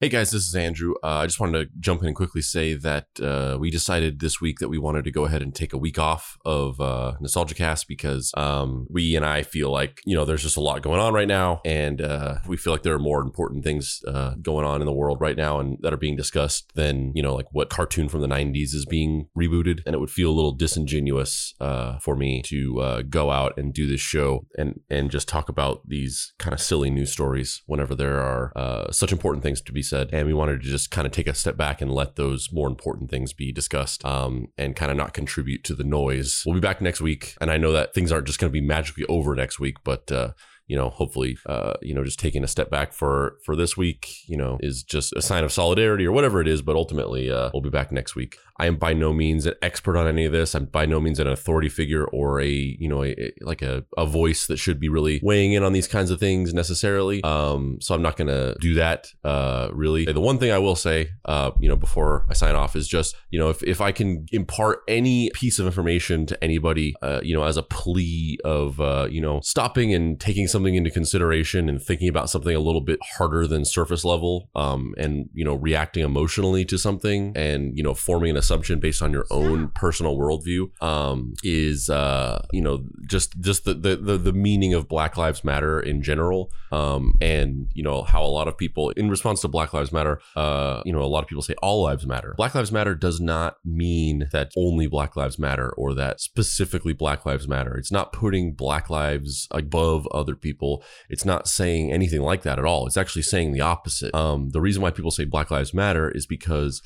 Hey guys, this is Andrew. Uh, I just wanted to jump in and quickly say that uh, we decided this week that we wanted to go ahead and take a week off of uh, Cast because um, we and I feel like you know there's just a lot going on right now, and uh, we feel like there are more important things uh, going on in the world right now and that are being discussed than you know like what cartoon from the '90s is being rebooted, and it would feel a little disingenuous uh, for me to go out and do this show and and just talk about these kind of silly news stories whenever there are such important things to be said. And we wanted to just kind of take a step back and let those more important things be discussed um, and kind of not contribute to the noise. We'll be back next week. And I know that things aren't just going to be magically over next week, but uh, you know, hopefully, uh, you know, just taking a step back for for this week, you know, is just a sign of solidarity or whatever it is. But ultimately, uh, we'll be back next week. I am by no means an expert on any of this. I'm by no means an authority figure or a you know a, a, like a, a voice that should be really weighing in on these kinds of things necessarily. Um, so I'm not gonna do that. Uh, really, the one thing I will say, uh, you know, before I sign off is just you know if if I can impart any piece of information to anybody, uh, you know, as a plea of uh, you know stopping and taking some something into consideration and thinking about something a little bit harder than surface level um, and you know reacting emotionally to something and you know forming an assumption based on your own personal worldview um, is uh, you know just just the, the, the the meaning of Black Lives Matter in general um, and you know how a lot of people in response to Black Lives Matter uh, you know a lot of people say all lives matter. Black Lives Matter does not mean that only Black Lives Matter or that specifically Black Lives Matter. It's not putting Black lives above other people people. It's not saying anything like that at all. It's actually saying the opposite. Um, the reason why people say Black Lives Matter is because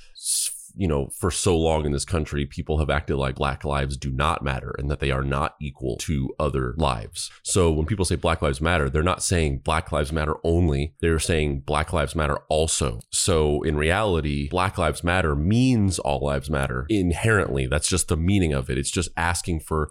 you know, for so long in this country, people have acted like black lives do not matter and that they are not equal to other lives. So when people say black lives matter, they're not saying black lives matter only. They're saying black lives matter also. So in reality, black lives matter means all lives matter inherently. That's just the meaning of it. It's just asking for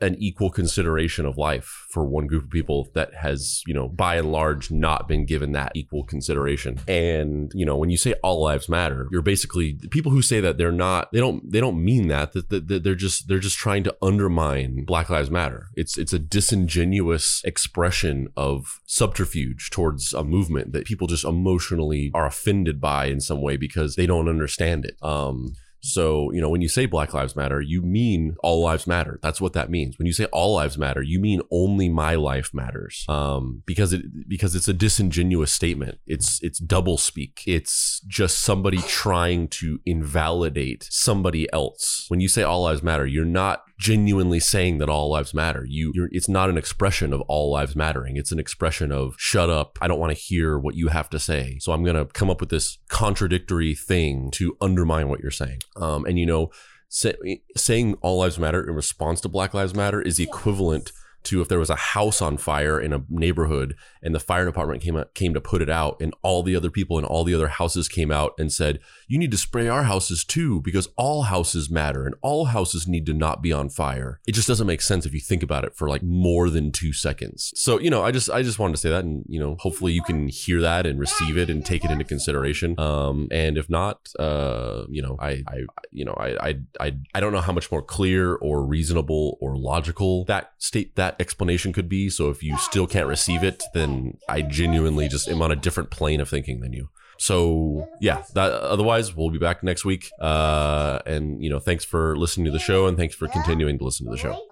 an equal consideration of life for one group of people that has, you know, by and large not been given that equal consideration. And, you know, when you say all lives matter, you're basically people who say that they're not they don't they don't mean that that, that, they're just they're just trying to undermine Black Lives Matter. It's it's a disingenuous expression of subterfuge towards a movement that people just emotionally are offended by in some way because they don't understand it. Um so, you know, when you say Black Lives Matter, you mean all lives matter. That's what that means. When you say all lives matter, you mean only my life matters. Um, because it because it's a disingenuous statement. It's it's double speak. It's just somebody trying to invalidate somebody else. When you say all lives matter, you're not genuinely saying that all lives matter. You, it's not an expression of all lives mattering. It's an expression of shut up. I don't want to hear what you have to say. So I'm going to come up with this contradictory thing to undermine what you're saying. Um, and you know, say, saying all lives matter in response to Black Lives Matter is the equivalent to if there was a house on fire in a neighborhood and the fire department came came to put it out and all the other people in all the other houses came out and said you need to spray our houses too because all houses matter and all houses need to not be on fire. It just doesn't make sense if you think about it for like more than 2 seconds. So you know i just i just wanted to say that and you know hopefully you can hear that and receive it and take it into consideration. Um and if not uh you know i i you know i i i, I don't know how much more clear or reasonable or logical that state explanation could be. So if you still can't receive it, then I genuinely just am on a different plane of thinking than you. So yeah, that, otherwise we'll be back next week. Uh, and you know, thanks for listening to the show and thanks for continuing to listen to the show.